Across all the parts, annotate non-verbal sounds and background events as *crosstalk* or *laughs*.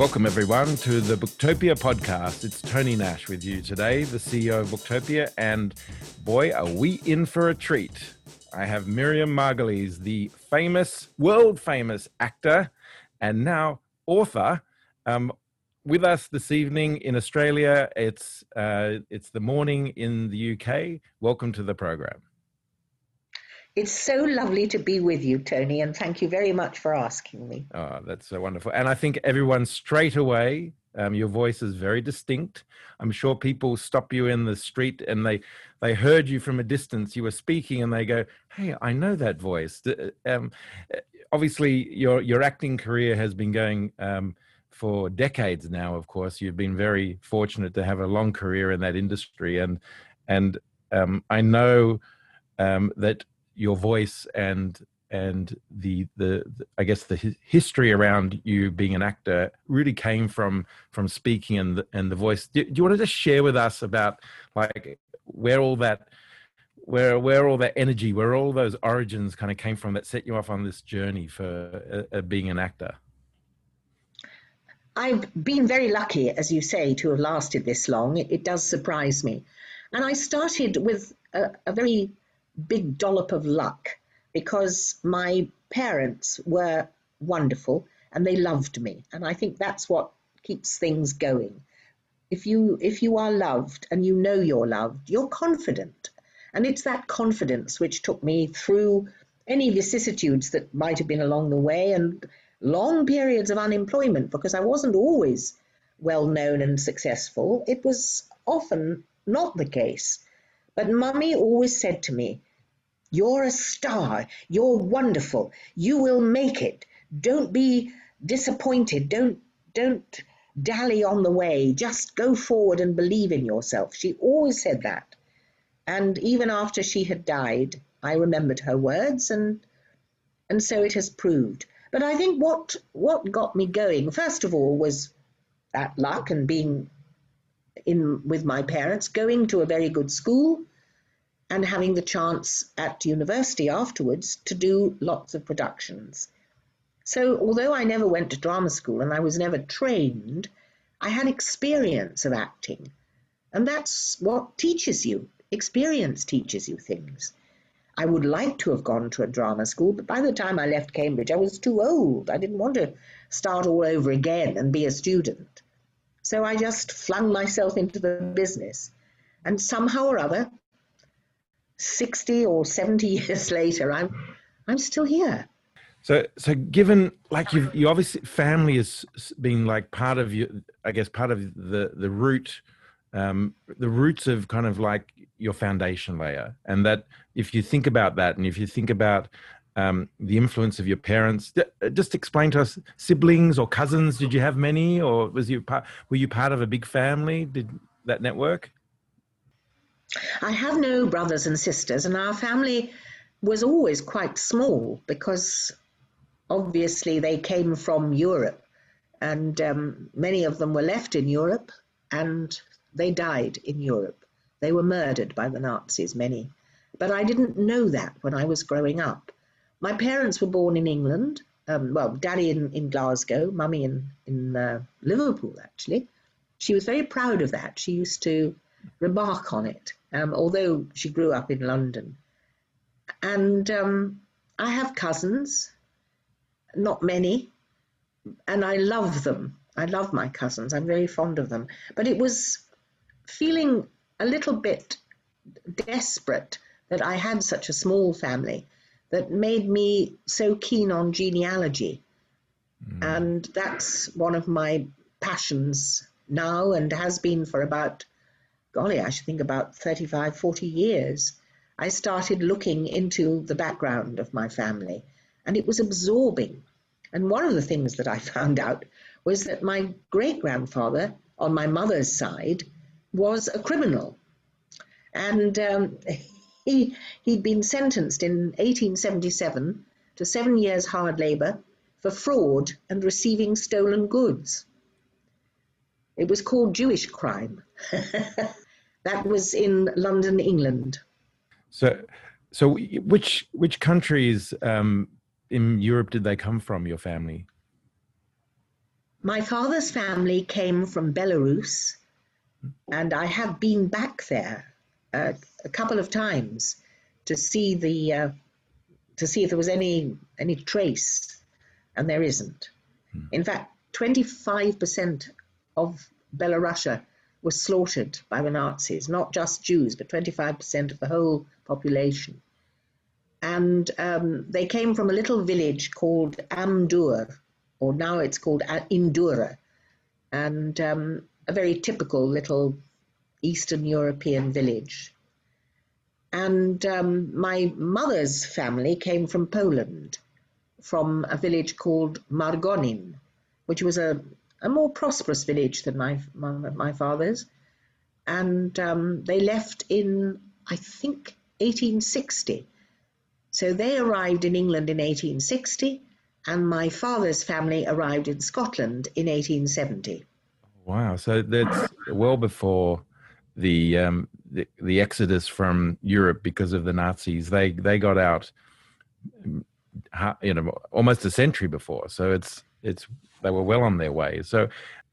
Welcome, everyone, to the Booktopia podcast. It's Tony Nash with you today, the CEO of Booktopia, and boy, are we in for a treat. I have Miriam Margolyes, the famous, world famous actor and now author, um, with us this evening in Australia. It's, uh, it's the morning in the UK. Welcome to the program. It's so lovely to be with you, Tony, and thank you very much for asking me. Oh, that's so wonderful. And I think everyone straight away, um, your voice is very distinct. I'm sure people stop you in the street and they they heard you from a distance. You were speaking, and they go, "Hey, I know that voice." Um, obviously, your your acting career has been going. Um, for decades now, of course, you've been very fortunate to have a long career in that industry, and and um, I know um, that your voice and and the, the, the I guess the history around you being an actor really came from from speaking and the, and the voice. Do, do you want to just share with us about like where all that where where all that energy, where all those origins kind of came from that set you off on this journey for uh, uh, being an actor? I've been very lucky, as you say, to have lasted this long. It, does surprise me. And I started with a, a very big dollop of luck because my parents were wonderful and they loved me. And I think that's what keeps things going. If you if you are loved and you know you're loved, you're confident. And it's that confidence which took me through any vicissitudes that might have been along the way and long periods of unemployment because I wasn't always well known and successful. It was often not the case. But mummy always said to me, You're a star. You're wonderful. You will make it. Don't be disappointed. Don't, don't dally on the way. Just go forward and believe in yourself. She always said that. And even after she had died, I remembered her words and and so it has proved. But I think what what got me going, first of all, was that luck and being in with my parents, going to a very good school, and having the chance at university afterwards to do lots of productions. So, although I never went to drama school and I was never trained, I had experience of acting. And that's what teaches you. Experience teaches you things. I would like to have gone to a drama school, but by the time I left Cambridge, I was too old. I didn't want to start all over again and be a student. So I just flung myself into the business. And somehow or other, 60 or 70 *laughs* years later, I'm, I'm still here. So, so given like you, you obviously family has been like part of you, I guess part of the the root, um, the roots of kind of like your foundation layer, and that if you think about that, and if you think about um, the influence of your parents, just explain to us siblings or cousins. Did you have many, or was you part? Were you part of a big family? Did that network? I have no brothers and sisters, and our family was always quite small because obviously they came from Europe, and um, many of them were left in Europe and they died in Europe. They were murdered by the Nazis, many. But I didn't know that when I was growing up. My parents were born in England, um, well, daddy in, in Glasgow, mummy in, in uh, Liverpool, actually. She was very proud of that. She used to remark on it um, although she grew up in London. And um, I have cousins, not many, and I love them. I love my cousins. I'm very fond of them. But it was feeling a little bit desperate that I had such a small family that made me so keen on genealogy. Mm. And that's one of my passions now and has been for about golly, I should think about 35, 40 years, I started looking into the background of my family, and it was absorbing. And one of the things that I *laughs* found out was that my great grandfather on my mother's side was a criminal. And um, *laughs* he, he'd been sentenced in 1877 to seven years hard labor for fraud and receiving stolen goods. It was called Jewish crime. *laughs* that was in London, England. So, so which which countries um, in Europe did they come from? Your family? My father's family came from Belarus, and I have been back there uh, a couple of times to see the uh, to see if there was any any trace, and there isn't. Hmm. In fact, 25% of Belarusia was slaughtered by the Nazis, not just Jews, but 25% of the whole population. And um, they came from a little village called Amdur, or now it's called Indura, and um, a very typical little Eastern European village. And um, my mother's family came from Poland, from a village called Margonin, which was a, a more prosperous village than my, my, my father's. And um, they left in, I think, 1860. So they arrived in England in 1860 and my father's family arrived in Scotland in 1870. Wow! So that's well before the um, the, the, exodus from Europe because of the Nazis. They they got out, you know, almost a century before. So it's it's they were well on their way. So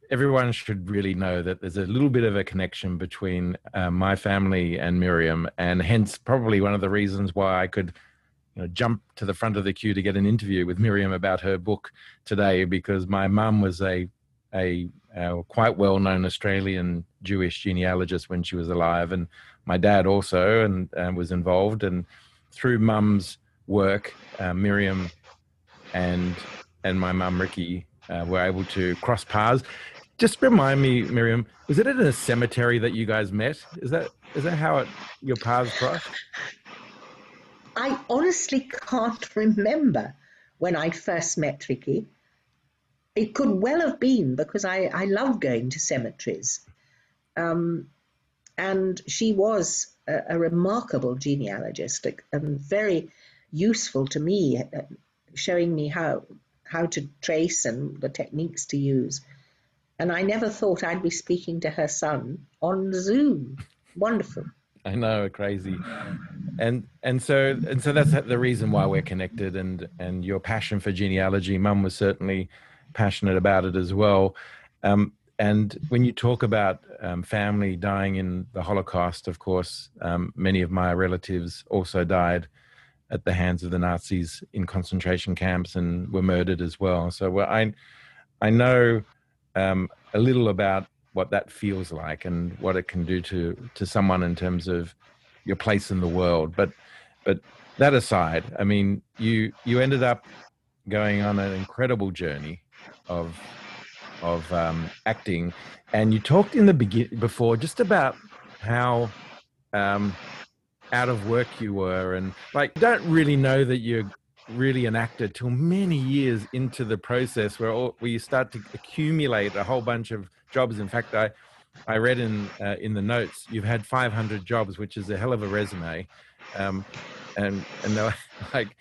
everyone should really know that there's a little bit of a connection between uh, my family and Miriam, and hence probably one of the reasons why I could you know, jump to the front of the queue to get an interview with Miriam about her book today because my mum was a a, a quite well known Australian Jewish genealogist when she was alive, and my dad also and, and was involved. And through mum's work, uh, Miriam and and my mum Ricky uh, were able to cross paths. Just remind me, Miriam, was it at a cemetery that you guys met? Is that is that how it, your paths crossed? I honestly can't remember when I first met Ricky. It could well have been because I, I love going to cemeteries. Um, and she was a, a, remarkable genealogist and very useful to me, uh, showing me how how to trace and the techniques to use. And I never thought I'd be speaking to her son on Zoom. Wonderful. I know, crazy. And and so and so that's the reason why we're connected and and your passion for genealogy. Mum was certainly passionate about it as well. Um, and when you talk about um, family dying in the Holocaust, of course, um, many of my relatives also died at the hands of the Nazis in concentration camps and were murdered as well. So well, I I know um, a little about what that feels like and what it can do to to someone in terms of your place in the world. But but that aside, I mean, you you ended up going on an incredible journey of of um, acting, and you talked in the begin before just about how um, out of work you were, and like don't really know that you're really an actor till many years into the process where all, where you start to accumulate a whole bunch of jobs. In fact, I I read in uh, in the notes you've had 500 jobs, which is a hell of a resume. Um, and and they were *laughs* like,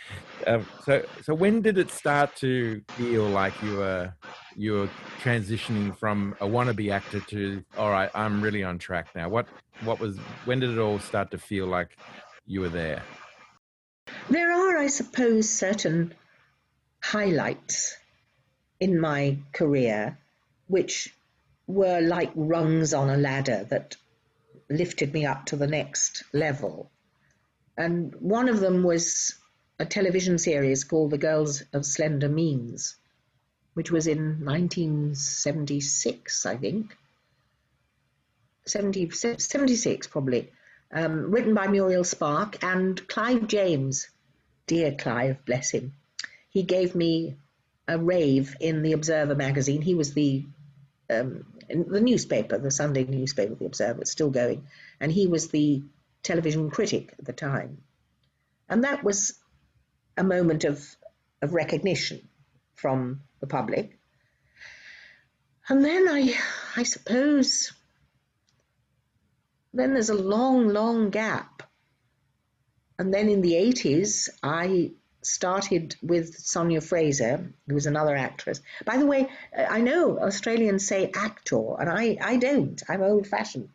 um, so so when did it start to feel like you were you were transitioning from a wannabe actor to all right, I'm really on track now? What what was when did it all start to feel like you were there? There are, I suppose, certain highlights in my career which were like rungs on a ladder that lifted me up to the next level. And one of them was a television series called The Girls of Slender Means, which was in 1976, I think. 70, 76, probably. Um, written by Muriel Spark and Clive James. Dear Clive, bless him. He gave me a rave in the Observer magazine. He was the um, the newspaper, the Sunday newspaper, the Observer, it's still going, and he was the television critic at the time. And that was a moment of, of recognition from the public. And then I, I suppose, then there's a long, long gap. And then in the 80s, I started with Sonia Fraser, who was another actress. By the way, I know Australians say actor, and I, I don't. I'm old fashioned.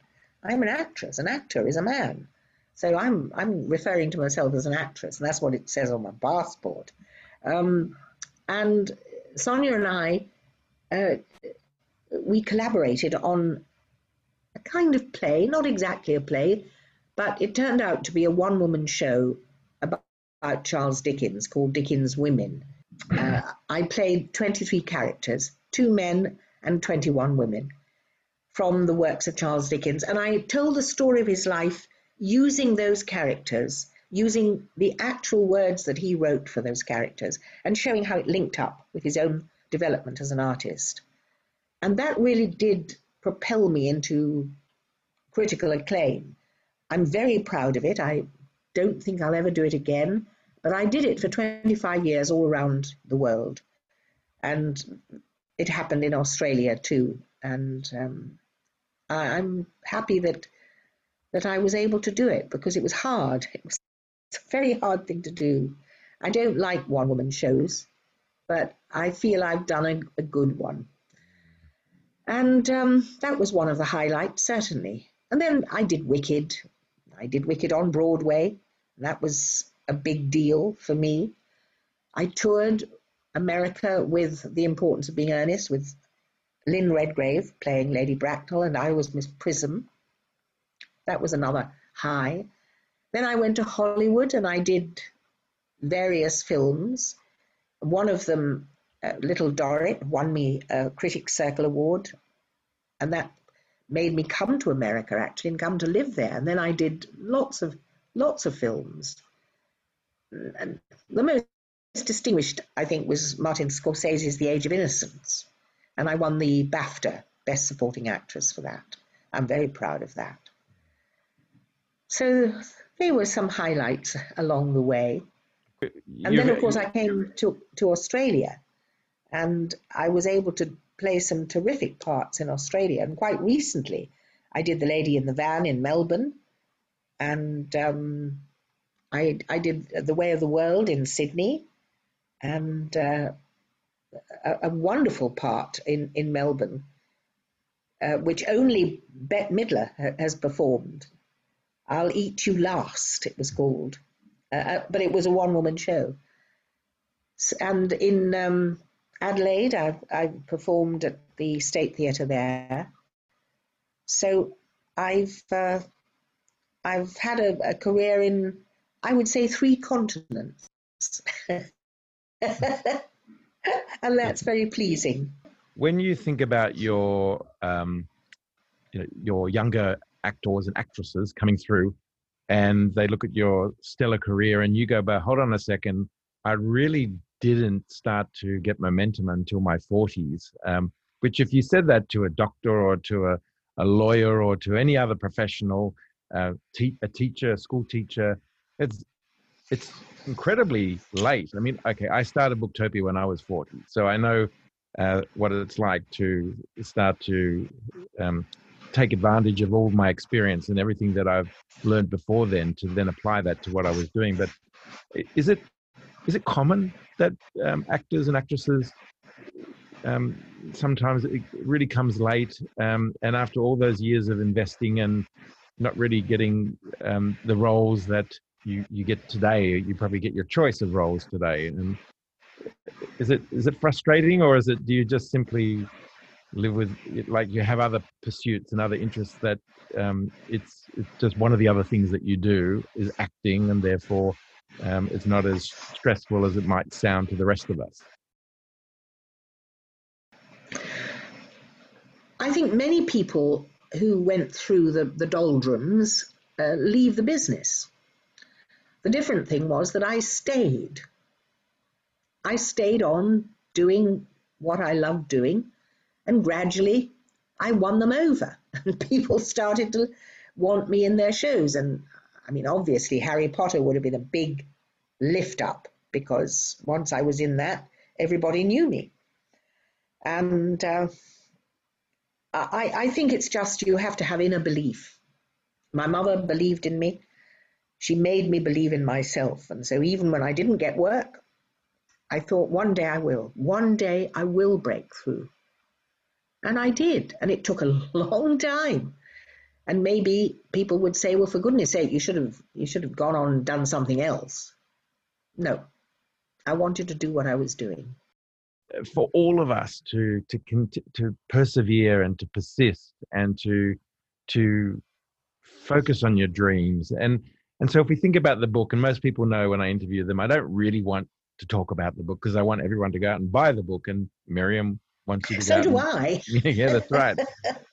I'm an actress. An actor is a man. So I'm I'm referring to myself as an actress, and that's what it says on my passport. Um, and Sonia and I uh, we collaborated on a kind of play, not exactly a play, but it turned out to be a one woman show about, about, Charles Dickens called Dickens Women. Uh, I played 23 characters, two men and 21 women from the works of Charles Dickens. And I told the story of his life using those characters, using the actual words that he wrote for those characters, and showing how it linked up with his own development as an artist. And that really did propel me into critical acclaim. I'm very proud of it. I don't think I'll ever do it again, but I did it for 25 years all around the world. And it happened in Australia too. And um, I, I'm happy that that I was able to do it because it was hard. It was a very hard thing to do. I don't like one woman shows, but I feel I've done a, a good one. And um, that was one of the highlights, certainly. And then I did Wicked. I did Wicked on Broadway. That was a big deal for me. I toured America with The Importance of Being Earnest with Lynn Redgrave playing Lady Bracknell, and I was Miss Prism. That was another high. Then I went to Hollywood and I did various films. One of them, uh, Little Dorrit, won me a Critics Circle Award, and that made me come to America actually and come to live there. And then I did lots of lots of films. And the most distinguished, I think, was Martin Scorsese's The Age of Innocence, and I won the BAFTA Best Supporting Actress for that. I'm very proud of that. So there were some highlights along the way. And then, of course, I came to, to Australia and I was able to play some terrific parts in Australia. And quite recently, I did The Lady in the Van in Melbourne and um, I, I did The Way of the World in Sydney and uh, a, a, wonderful part in, in Melbourne, uh, which only Bette Midler ha- has performed. I'll Eat You Last, it was called. Uh, uh, but it was a one woman show. And in um, Adelaide, I, I performed at the State Theatre there. So I've uh, I've had a, a, career in, I would say, three continents, *laughs* and that's very pleasing. When you think about your, um, you know, your younger actors and actresses coming through and they look at your stellar career and you go but hold on a second. I really didn't start to get momentum until my 40s um, which if you said that to a doctor or to a, a lawyer or to any other professional uh, te- a teacher a school teacher it's it's incredibly late. I mean okay i started booktopia when i was 40 so i know uh, what it's like to start to um, take advantage of all my experience and everything that I've learned before then to then apply that to what I was doing. But is it is it common that um, actors and actresses um, sometimes it really comes late, um, and after all those years of investing and not really getting um, the roles that you you get today, you probably get your choice of roles today. And is it is it frustrating, or is it do you just simply live with like you have other pursuits and other interests that um, it's it's just one of the other things that you do is acting and therefore um, it's not as stressful as it might sound to the rest of us. I think many people who went through the, the doldrums uh, leave the business. The different thing was that i stayed. I stayed on doing what i loved doing and gradually I won them over. *laughs* And people started to want me in their shows. And I mean, obviously, Harry Potter would have been a big lift up because once I was in that, everybody knew me. And uh, I, I think it's just you have to have inner belief. My mother believed in me. She made me believe in myself. And so even when I didn't get work, I thought one day I will. One day I will break through. And I did. And it took a *laughs* long time. And maybe people would say, well, for goodness sake, you should have you should have gone on and done something else. No. I wanted to do what I was doing. for all of us to to to persevere and to persist and to to focus on your dreams and and so if we think about the book and most people know when i interview them i don't really want to talk about the book because i want everyone to go out and buy the book and miriam you to so go do and, i. *laughs* Yeah that's right. *laughs*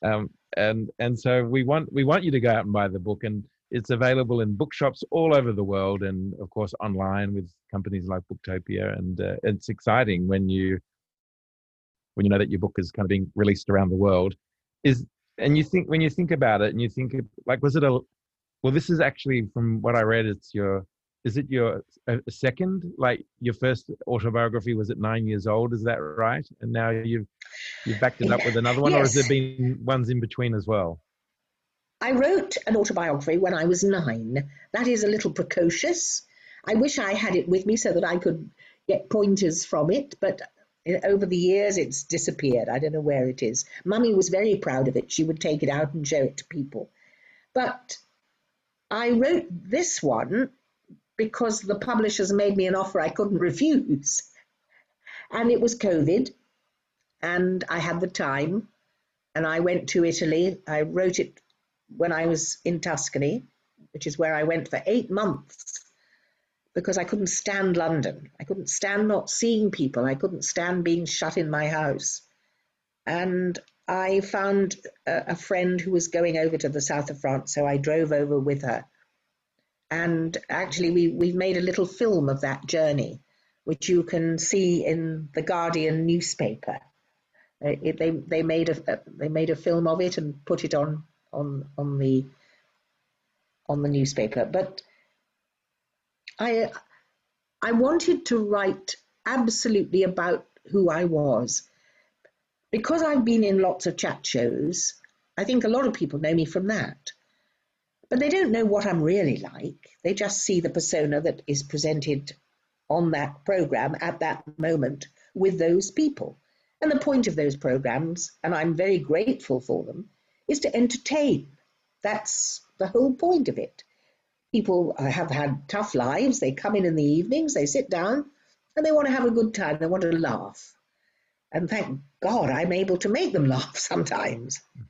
Um, and and so we want we want you to go out and buy the book and it's available in bookshops all over the world and of course online with companies like booktopia and uh, it's exciting when you when you know that your book is kind of being released around the world. Is and you think when you think about it and you think like was it a well this is actually from what i read it's your is it your a second like your first autobiography was at nine years old is that right and now you've you've backed it up with another one yes. or has there been ones in between as well i wrote an autobiography when i was nine that is a little precocious i wish i had it with me so that i could get pointers from it but over the years, it's disappeared. I don't know where it is. Mummy was very proud of it. She would take it out and show it to people. But I wrote this one because the publishers made me an offer I couldn't refuse. And it was COVID, and I had the time, and I went to Italy. I wrote it when I was in Tuscany, which is where I went for eight months because I couldn't stand London. I couldn't stand not seeing people. I couldn't stand being shut in my house. And I found a, a, friend who was going over to the south of France, so I drove over with her. And actually, we, we made a little film of that journey, which you can see in the Guardian newspaper. Uh, it, they, they, made a, they made a film of it and put it on, on, on, the, on the newspaper. But I I wanted to write absolutely about who I was. Because I've been in lots of chat shows, I think a lot of people know me from that. But they don't know what I'm really like. They just see the persona that is presented on that program at that moment with those people. And the point of those programs, and I'm very grateful for them, is to entertain. That's the whole point of it. People uh, have had tough lives. They come in in the evenings, they sit down, and they want to have a good time. They want to laugh. And thank God I'm able to make them *laughs* laugh sometimes. Mm.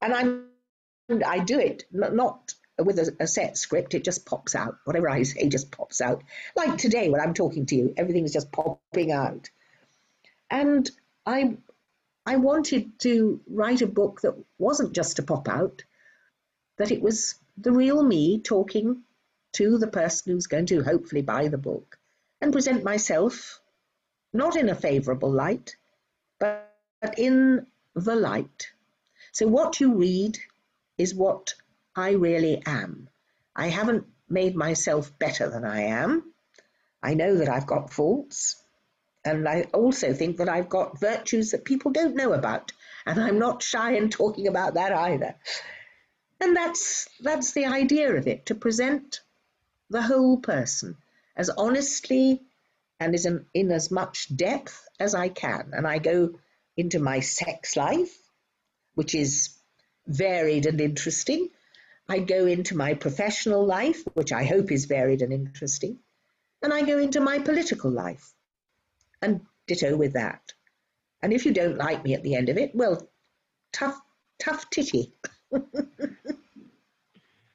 And I'm, I do it not with a, a, set script, it just pops out. Whatever I say just pops out. Like today when I'm talking to you, everything's just popping out. And I, I wanted to write a book that wasn't just to pop out, that it was the real me talking to the person who's going to hopefully buy the book and present myself not in a favorable light, but in the light. So, what you read is what I really am. I haven't made myself better than I am. I know that I've got faults, and I also think that I've got virtues that people don't know about, and I'm not shy in talking about that either. And that's that's the idea of it, to present the whole person as honestly and in, in as much depth as I can. And I go into my sex life, which is varied and interesting. I go into my professional life, which I hope is varied and interesting. And I go into my political life and ditto with that. And if you don't like me at the end of it, well, tough, tough titty. *laughs*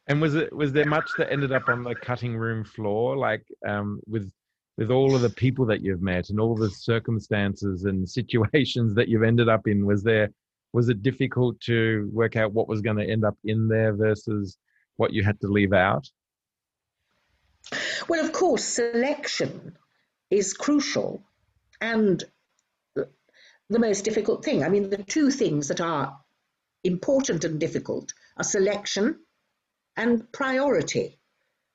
and was it was there much that ended up on the cutting room floor, like um, with with all of the people that you've met and all the circumstances and situations that you've ended up in? Was there was it difficult to work out what was going to end up in there versus what you had to leave out? Well, of course, selection is crucial and the most difficult thing. I mean, the two things that are important and difficult are selection and priority.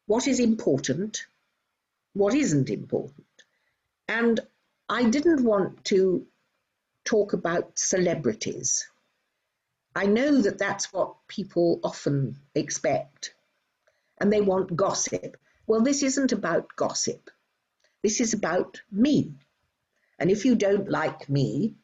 What is important, what isn't important. And I didn't want to talk about celebrities. I know that that's what people often expect, and they want gossip. Well, this isn't about gossip. This is about me. And if you don't like me,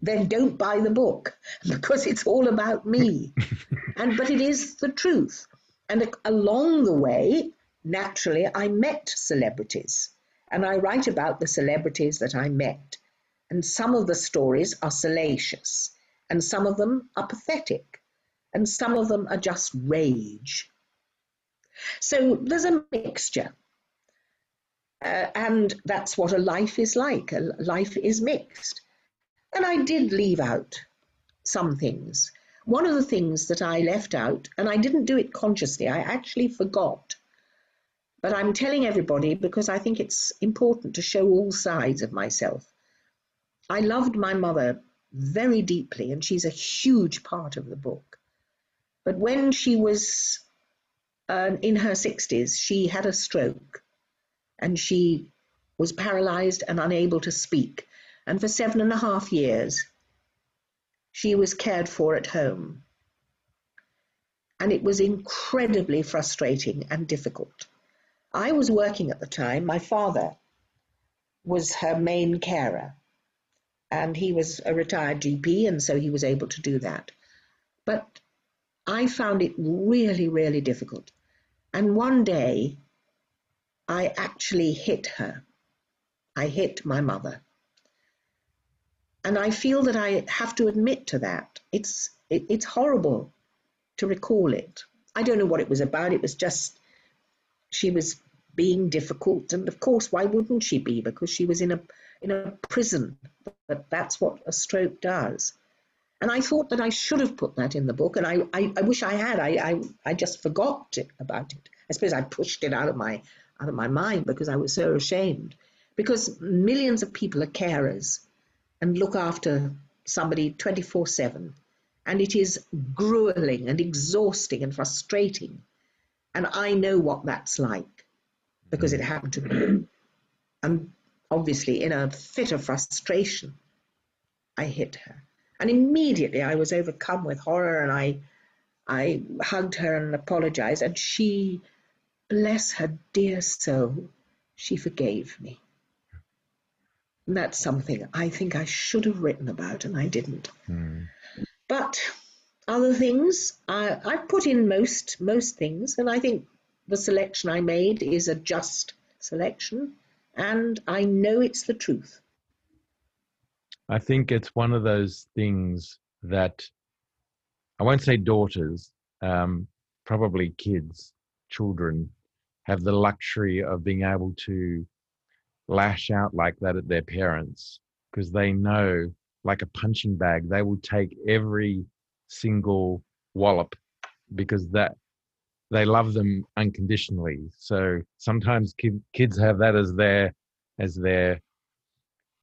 then don't buy the book *laughs* because it's all about me. *laughs* and but it is the truth. And along the way, naturally, I met celebrities. And I write about the celebrities that I met. And some of the stories are salacious, and some of them are pathetic, and some of them are just rage. So there's a mixture. Uh, and that's what a life is like. A life is mixed. And I did leave out some things. One of the things that I left out, and I didn't do it consciously, I actually forgot. But I'm telling everybody because I think it's important to show all sides of myself. I loved my mother very deeply, and she's a huge part of the book. But when she was uh, in her 60s, she had a stroke and she was paralyzed and unable to speak. And for seven and a half years, she was cared for at home. And it was incredibly frustrating and difficult. I was working at the time. My father was her main carer, and he was a retired GP, and so he was able to do that. But I found it really, really difficult. And one day, I actually hit her. I hit my mother. And I feel that I have to admit to that. It's, it, it's horrible to recall it. I don't know what it was about. It was just, she was being difficult. And of course, why wouldn't she be? Because she was in a, in a prison. But that's what a stroke does. And I thought that I should have put that in the book, and I, I, I wish I had. I, I, I just forgot it, about it. I suppose I pushed it out of my out of my mind because I was so ashamed. Because millions of people are carers, and look after somebody 24 7. And it is grueling and exhausting and frustrating. And I know what that's like because mm-hmm. it happened to me. *clears throat* And obviously, in a fit of frustration, I hit her. And immediately I was overcome with horror and I, I hugged her and apologized. And she, bless her dear soul, she forgave me. And that's something I think I should have written about and I didn't. Mm. But other things, I, I put in most most things, and I think the selection I made is a just selection, and I know it's the truth. I think it's one of those things that I won't say daughters, um, probably kids, children, have the luxury of being able to lash out like that at their parents because they know, like a punching bag, they will take every single wallop because that they love them unconditionally. So sometimes kids have that as their as their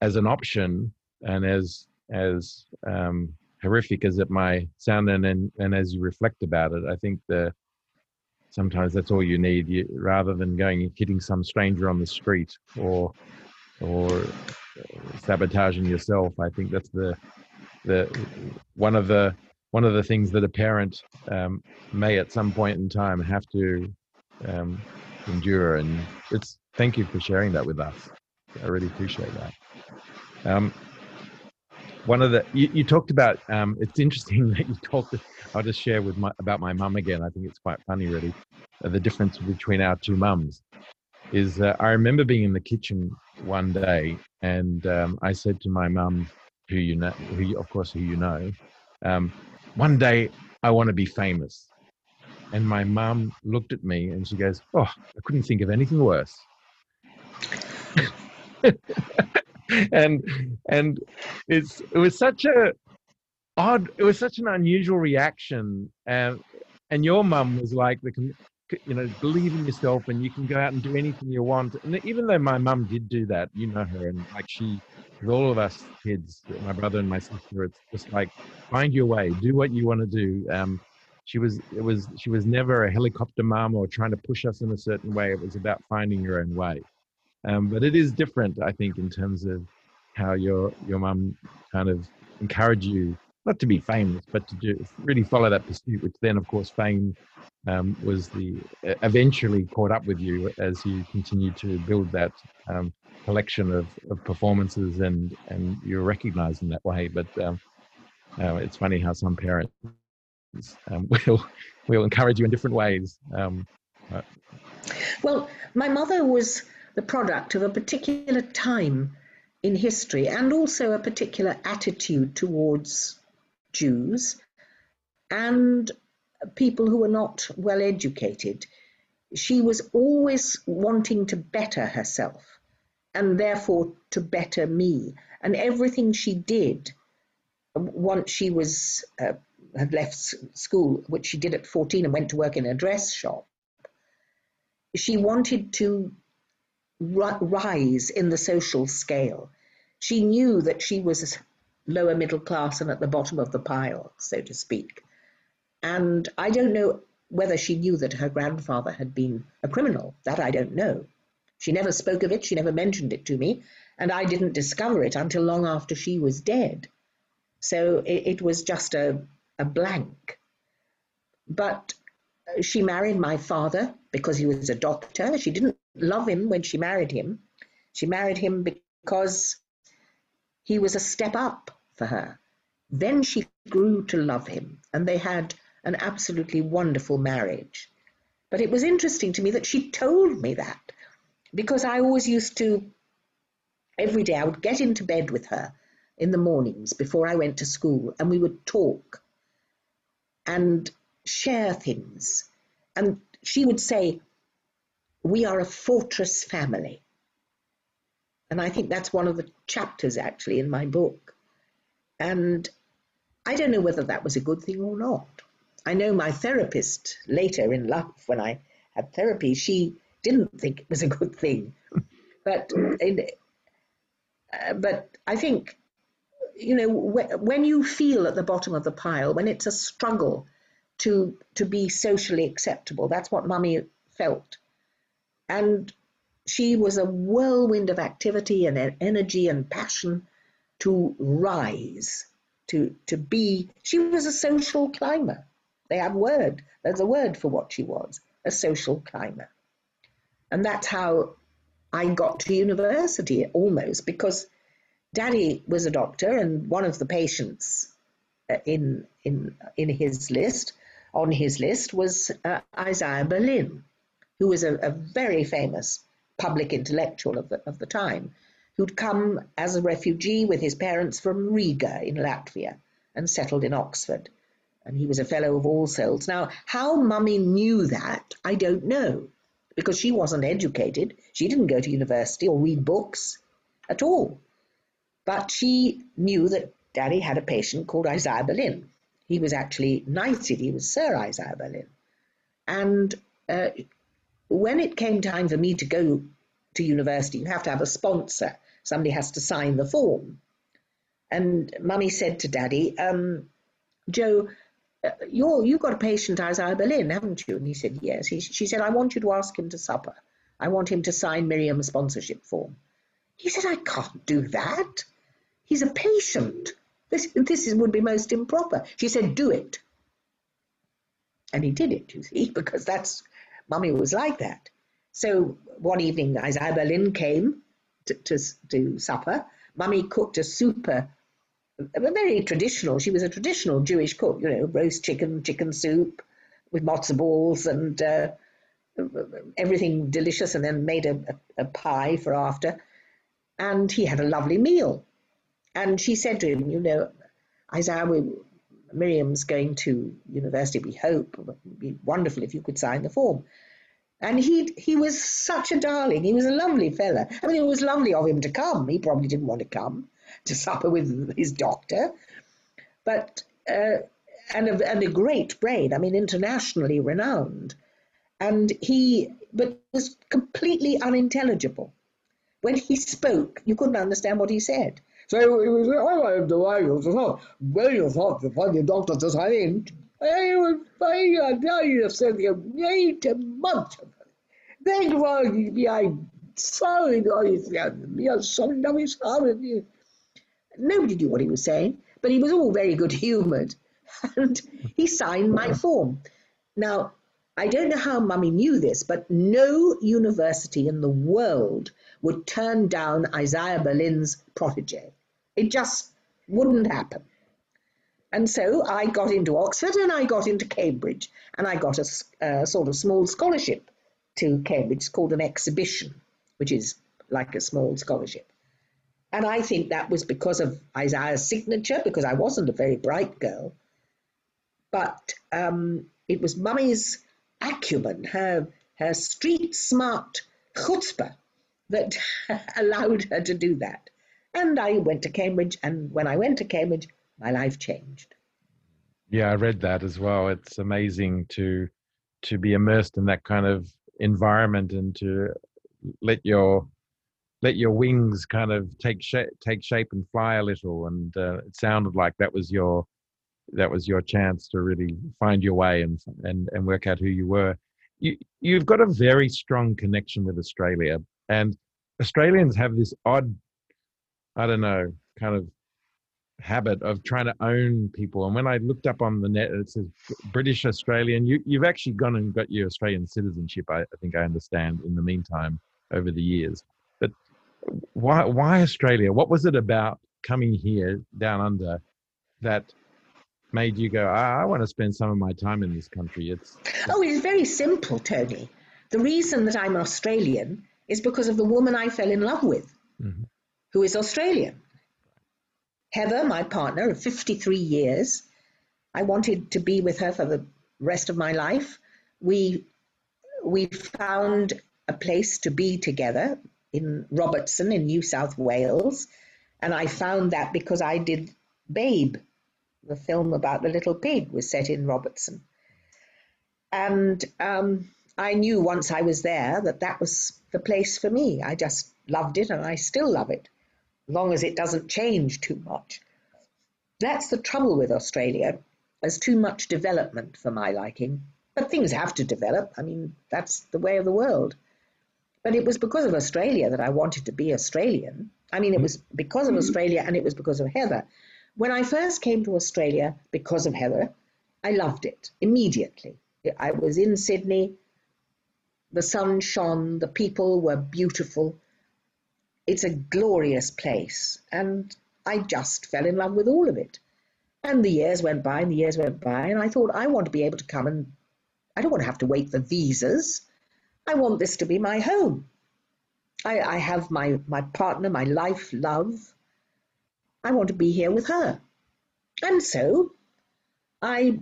as an option, and as as um, horrific as it might sound, and, and and as you reflect about it, I think the sometimes that's all you need you, rather than going and hitting some stranger on the street or or sabotaging yourself i think that's the the one of the one of the things that a parent um, may at some point in time have to um, endure and it's thank you for sharing that with us. I really appreciate that. Um, one of the you, you talked about um, it's interesting *laughs* that you talked i'll just share with my about my mum again. I think it's quite funny really uh, the difference between our two mums is uh, i remember being in the kitchen one day and um, i said to my mum who you know who of course who you know um, one day i want to be famous. And my mum looked at me and she goes oh i couldn't think of anything worse. *laughs* And and it's it was such a odd it was such an unusual reaction. And and your mum was like the you know believe in yourself and you can go out and do anything you want. And even though my mum did do that you know her and like she with all of us kids my brother and my sister it's just like find your way do what you want to do. Um she was it was she was never a helicopter mom or trying to push us in a certain way. It was about finding your own way. Um, but it is different, I think, in terms of how your your mum kind of encouraged you not to be famous, but to do, really follow that pursuit. Which then, of course, fame um, was the eventually caught up with you as you continued to build that um, collection of, of performances, and and you're recognized in that way. But um, uh, it's funny how some parents um, *laughs* will will encourage you in different ways. Um, well, my mother was the product of a particular time in history and also a particular attitude towards Jews and people who were not well educated. She was always wanting to better herself and therefore to better me. And everything she did once she was uh, had left school, which she did at 14 and went to work in a dress shop, she wanted to rise in the social scale. She knew that she was lower middle class and at the bottom of the pile, so to speak. And I don't know whether she knew that her grandfather had been a criminal. That I don't know. She never spoke of it, she never mentioned it to me, and I didn't discover it until long after she was dead. So it, it was just a, a blank. But she married my father because he was a doctor. She didn't love him when she married him. She married him because he was a step up for her. Then she grew to love him, and they had an absolutely wonderful marriage. But it was interesting to me that she told me that because I always used to, every day, I would get into bed with her in the mornings before I went to school, and we would talk and share things. And she would say, We are a fortress family. And I think that's one of the chapters actually in my book. And I don't know whether that was a good thing or not. I know my therapist later in life, when I had therapy, she didn't think it was a good thing. *laughs* But, uh, but I think, you know, when you feel at the bottom of the pile, when it's a struggle to to be socially acceptable, that's what Mummy felt, and she was a whirlwind of activity and energy and passion to rise, to to be. She was a social climber. They have word. There's a word for what she was, a social climber. And that's how I got to university almost because daddy was a doctor and one of the patients uh, in, in, in his list, on his list was uh, Isaiah Berlin, who was a, a, very famous public intellectual of the, of the time, who'd come as a refugee with his parents from Riga in Latvia and settled in Oxford. And he was a fellow of All Souls. Now, how Mummy knew that, I don't know because she wasn't educated. She didn't go to university or read books at all. But she knew that Daddy had a patient called Isaiah Berlin. He was actually knighted, he was Sir Isaiah Berlin. And uh, when it came time for me to go to university, you have to have a sponsor. Somebody has to sign the form. And Mummy said to Daddy, um, Joe, you're, you've got a patient Isaiah Berlin, haven't you? And he said, yes. He, she said, I want you to ask him to supper. I want him to sign Miriam's sponsorship form. He said, I can't do that. He's a patient. This, this is, would be most improper. She said, do it. And he did it, you see, *laughs* because that's, mummy was like that. So one evening, Isaiah Berlin came to, to, to supper. Mummy cooked a super very traditional. She was a traditional Jewish cook, you know, roast chicken, chicken soup with matzo balls and uh, everything delicious, and then made a, a, pie for after. And he had a lovely meal. And she said to him, you know, Isaiah, we, Miriam's going to university, we hope. It would be wonderful if you could sign the form. And he he was such a darling. He was a lovely fella. I mean, it was lovely of him to come. He probably didn't want to come to supper with his doctor. But uh, and a, and a great brain. I mean, internationally renowned. And he, but was completely unintelligible. When he spoke, you couldn't understand what he said. So it was, oh, I the way you thought, well, you thought the funny doctor just had in. I was fine, I tell you, have said you need a month. Then, well, behind sorry, you're sorry, no, sorry. Nobody knew what he was saying, but he was all very good *laughs* humoured. And he signed my form. Now, I don't know how Mummy knew this, but no university in the world would turn down Isaiah Berlin's protege. It just wouldn't happen. And so I got into Oxford and I got into Cambridge and I got a, sort of small scholarship to Cambridge. It's called an exhibition, which is like a small scholarship. And I think that was because of Isaiah's signature, because I wasn't a very bright girl. But um, it was mummy's acumen, her, her street smart chutzpah, that *laughs* allowed her to do that. And I went to Cambridge, and when I went to Cambridge, my life changed. Yeah, I read that as well. It's amazing to to be immersed in that kind of environment and to let your let your wings kind of take shape take shape and fly a little and uh, it sounded like that was your that was your chance to really find your way and and and work out who you were you you've got a very strong connection with australia and australians have this odd i don't know kind of habit of trying to own people. And when I looked up on the net, it says British Australian. You, you've actually gone and got your Australian citizenship. I, I think I understand. In the meantime, over the years, why why Australia? What was it about coming here down under that made you go? Ah, I want to spend some of my time in this country. It's oh, it's very simple, Tony. The reason that I'm Australian is because of the woman I fell in love with, mm-hmm. who is Australian. Heather, my partner of 53 years, I wanted to be with her for the rest of my life. We we found a place to be together in Robertson in New South Wales, and I found that because I did Babe, the film about the little pig was set in Robertson, and um, I knew once I was there that that was the place for me. I just loved it, and I still love it long as it doesn't change too much. That's the trouble with Australia. There's too much development for my liking. But things have to develop. I mean, that's the way of the world. But it was because of Australia that I wanted to be Australian. I mean, it mm-hmm. was because of mm-hmm. Australia and it was because of Heather. When I first came to Australia because of Heather, I loved it immediately. I was in Sydney, the sun shone, the people were beautiful, it's a glorious place. And I just fell in love with all of it. And the years went by and the years went by, and I thought, I want to be able to come and I don't want to have to wait for visas. I want this to be my home. I, I have my, my partner, my life, love. I want to be here with her. And so I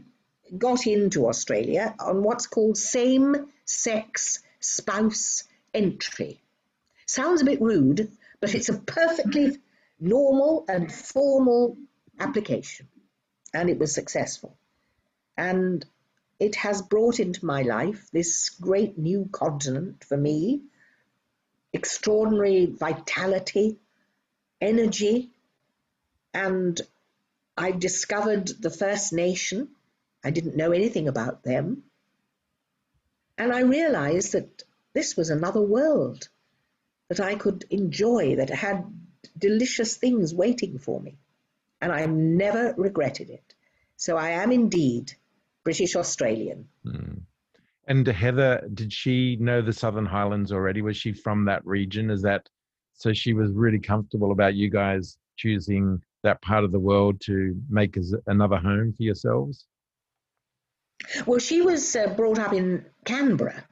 got into Australia on what's called same sex spouse entry. Sounds a bit rude, but it's a perfectly normal and formal application. And it was successful. And it has brought into my life this great new continent for me, extraordinary vitality, energy, and I discovered the First Nation. I didn't know anything about them. And I realized that this was another world that I could enjoy, that had delicious things waiting for me. And I never regretted it. So I am indeed British Australian. Mm. And Heather, did she know the Southern Highlands already? Was she from that region? Is that so she was really comfortable about you guys choosing that part of the world to make as another home for yourselves? Well, she was uh, brought up in Canberra,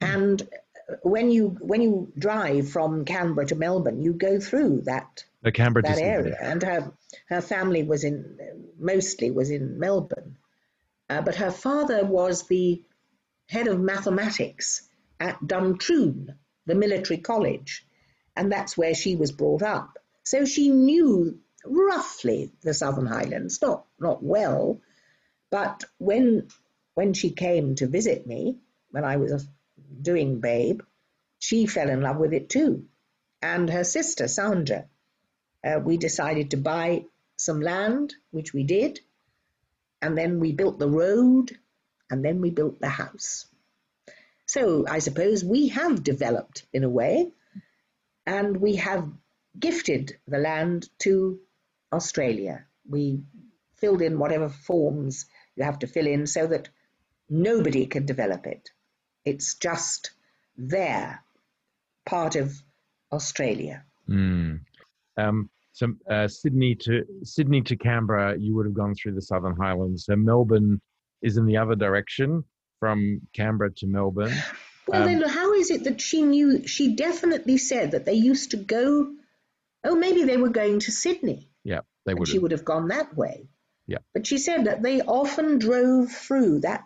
and when you when you drive from Canberra to Melbourne, you go through that the Canberra that area, and her her family was in mostly was in Melbourne, uh, but her father was the head of mathematics at Duntroon, the military college, and that's where she was brought up. So she knew roughly the Southern Highlands, not not well, but when when she came to visit me when I was doing Babe, she fell in love with it too. And her sister, Sandra. Uh, we decided to buy some land, which we did. And then we built the road, and then we built the house. So I suppose we have developed in a way, and we have gifted the land to Australia. We filled in whatever forms you have to fill in so that nobody can develop it. It's just there, part of Australia. Mm. Um, so uh, Sydney to Sydney to Canberra, you would have gone through the Southern Highlands. So Melbourne is in the other direction from Canberra to Melbourne. Well, um, then how is it that she knew? She definitely said that they used to go oh, maybe they were going to Sydney. Yeah, they would. she would have gone that way. Yeah. But she said that they often drove through that,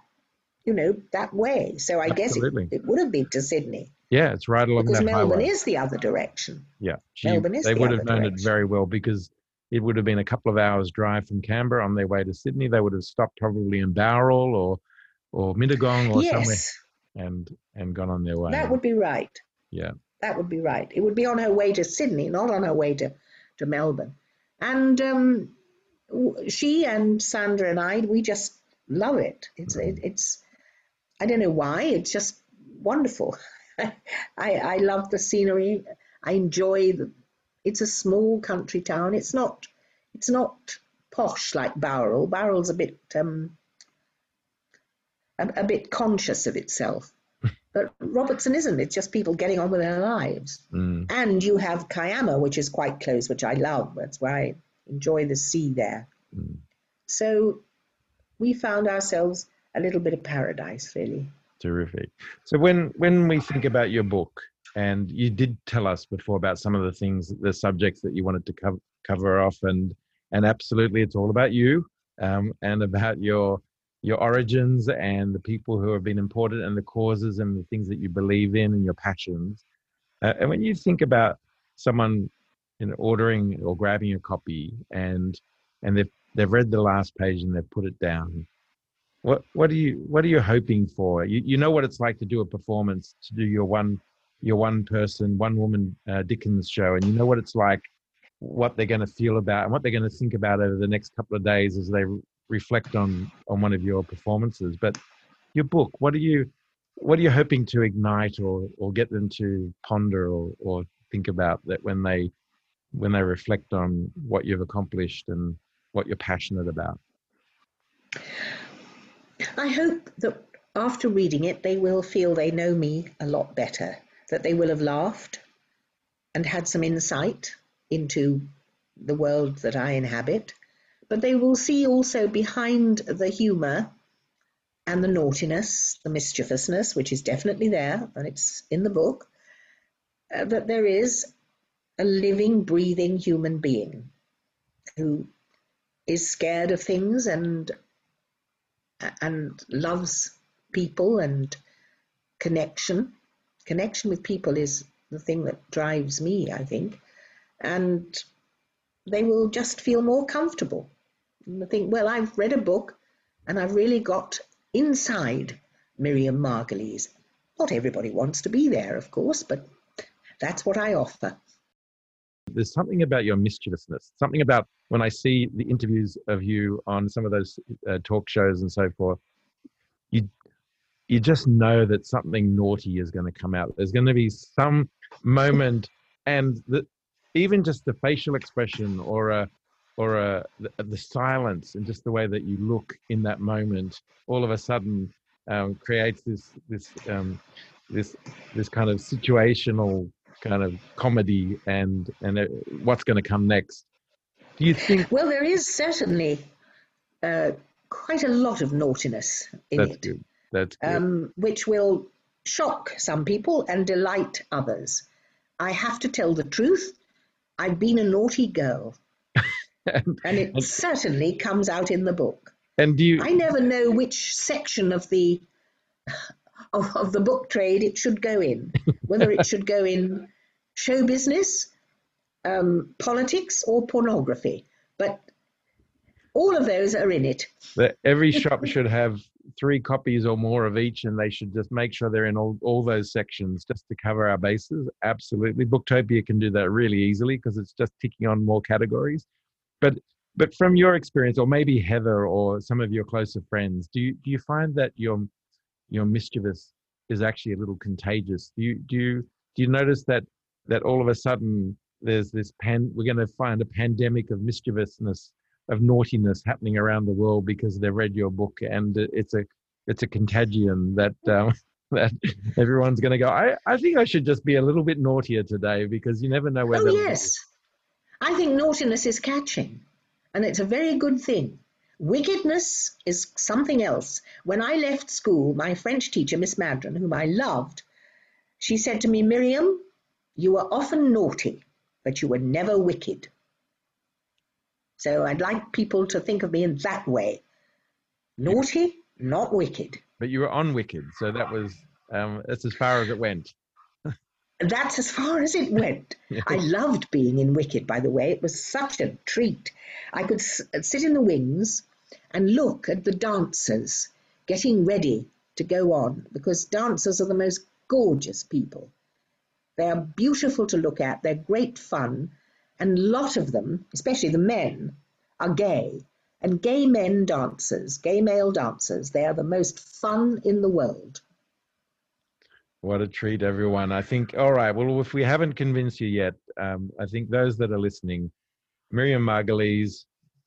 you know, that way. So I Absolutely. guess it, it would have been to Sydney Yeah, it's right along because that Melbourne highway. is the other direction. Yeah, she, Melbourne is they the would have known it very well because it would have been a couple of hours drive from Canberra on their way to Sydney. They would have stopped probably in Bowral or or Mittagong or somewhere and and gone on their way. that would be right. yeah, That would be right. It would be on her way to Sydney, not on her way to, to Melbourne. And um, she and Sandra and I, we just love it. It's it, it's I don't know why. It's just wonderful. *laughs* *laughs* I I love the scenery. I enjoy the. It's a small country town. It's not it's not posh like Bowral. Bowral's a bit um, a, a bit conscious of itself. *laughs* But Robertson isn't. It's just people getting on with their lives. Mm, And you have Kiama, which is quite close, which I love. That's why I enjoy the sea there. mm. So we found ourselves a little bit of paradise, really. Terrific. So when when we think about your book, and you did tell us before about some of the things, the subjects that you wanted to cover cover off, and and absolutely, it's all about you um, and about your your origins and the people who have been important and the causes and the things that you believe in and your passions. Uh, and when you think about someone know, ordering or grabbing a copy and and they've they've read the last page and they've put it down, what what are you what are you hoping for? You you know what it's like to do a performance, to do your one your one person, one woman uh, Dickens show, and you know what it's like, what they're going to feel about and what they're going to think about over the next couple of days as they re- reflect on on one of your performances. But your book, what are you what are you hoping to ignite or or get them to ponder or or think about that when they when they reflect on what you've accomplished and what you're passionate about? I hope that after reading it, they will feel they know me a lot better, that they will have laughed and had some insight into the world that I inhabit, but they will see also behind the humour and the naughtiness, the mischievousness, which is definitely there, and it's in the book, uh, that there is a living, breathing human being who is scared of things and and loves people and connection. Connection with people is the thing that drives me, I think. And they will just feel more comfortable. And they think, well, I've read a book and I've really got inside Miriam Margolyes. Not everybody wants to be there, of course, but that's what I offer. There's something about your mischievousness, something about when I see the interviews of you on some of those uh, talk shows and so forth, you you just know that something naughty is going to come out. There's going to be some moment, and the, even just the facial expression or a or a the, the silence and just the way that you look in that moment, all of a sudden um, creates this this um, this this kind of situational kind of comedy and and uh, what's going to come next. Do you think Well, there is certainly uh, quite a lot of naughtiness in that's it. good? That's good. um, which will shock some people and delight others. I have to tell the truth. I've been a naughty girl, and, *laughs* and it And- certainly comes out in the book. and do you? I never know which section of the of, of the book trade it should go in, *laughs* whether it should go in show business, um, politics, or pornography. But all of those are in it. every shop should have three copies or more of each, and they should just make sure they're in all, all those sections just to cover our bases. Absolutely, Booktopia can do that really easily because it's just ticking on more categories. But but from your experience, or maybe Heather or some of your closer friends, do you do you find that your your mischievous is actually a little contagious? Do you do you do you notice that that all of a sudden there's this pan we're going to find a pandemic of mischievousness of naughtiness happening around the world because they've read your book and it's a it's a contagion that um, *laughs* that everyone's going to go I, I think i should just be a little bit naughtier today because you never know where Oh, yes. I think naughtiness is catching, and it's a very good thing. Wickedness is something else. When I left school, my French teacher, Miss Madron, whom I loved, she said to me, Miriam, you were often naughty, but you were never wicked. So I'd like people to think of me in that way. Naughty, not wicked. But you were on Wicked, so that was um, that's as far as it went. That's as far as it went. *laughs* I loved being in Wicked, by the way. It was such a treat. I could s- uh, sit in the wings and look at the dancers getting ready to go on because dancers are the most gorgeous people. They are beautiful to look at, they're great fun, and a lot of them, especially the men, are gay. And gay men dancers, gay male dancers, they are the most fun in the world. What a treat, everyone. I think, all right, well, if we haven't convinced you yet, um, I think those that are listening, Miriam Margolyes,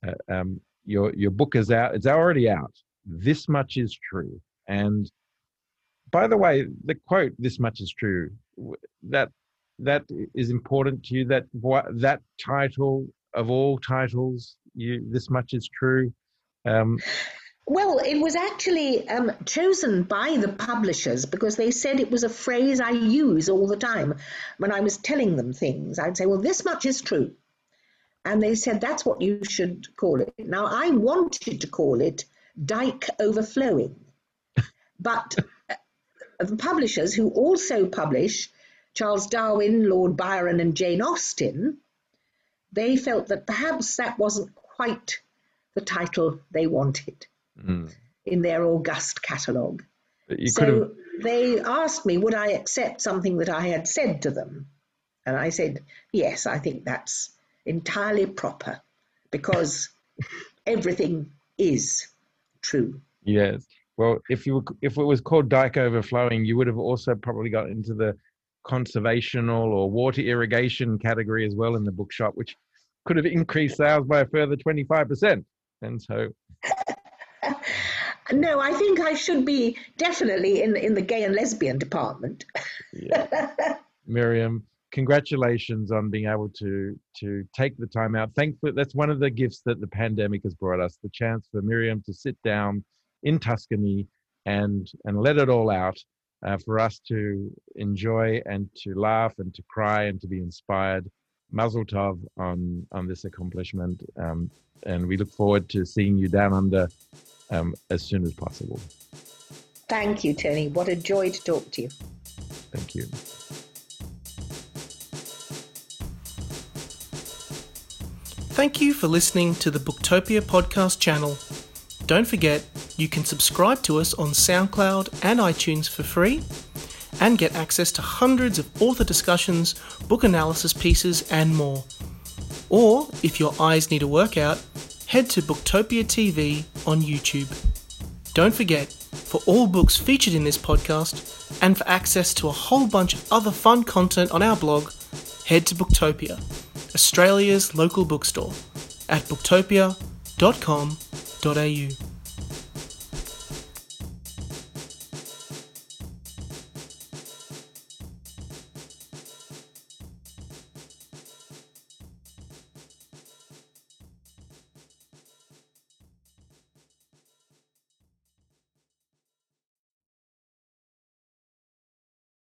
uh, um, your, your book is out. It's already out. This much is true. And by the way, the quote, this much is true, that that is important to you, that what, that title of all titles, you, this much is true. Um, Well, it was actually um, chosen by the publishers because they said it was a phrase I use all the time when I was telling them things. I'd say, well, this much is true. And they said, that's what you should call it. Now, I wanted to call it Dyke Overflowing. But uh, the publishers, who also publish Charles Darwin, Lord Byron, and Jane Austen, they felt that perhaps that wasn't quite the title they wanted mm, in their august catalogue. but could have, So they asked me, would I accept something that I had said to them? And I said, yes, I think that's entirely proper because *laughs* everything is true. Yes. Well, if you were, if it was called dike overflowing, you would have also probably got into the conservational or water irrigation category as well in the bookshop, which could have increased sales by a further twenty five percent. And so, No, I think I should be definitely in, in the gay and lesbian department. yeah. Miriam, congratulations on being able to to take the time out. Thankfully, that's one of the gifts that the pandemic has brought us: the chance for Miriam to sit down in Tuscany and and let it all out. Uh, for us to enjoy and to laugh and to cry and to be inspired. Mazel tov on on this accomplishment, um, and we look forward to seeing you down under um, as soon as possible. Thank you, Tony. What a joy to talk to you. Thank you. Thank you for listening to the Booktopia podcast channel. Don't forget, you can subscribe to us on SoundCloud and iTunes for free and get access to hundreds of author discussions, book analysis pieces, and more. Or, if your eyes need a workout, head to Booktopia TV on YouTube. Don't forget, for all books featured in this podcast and for access to a whole bunch of other fun content on our blog, head to Booktopia, Australia's local bookstore, at booktopia.com.au.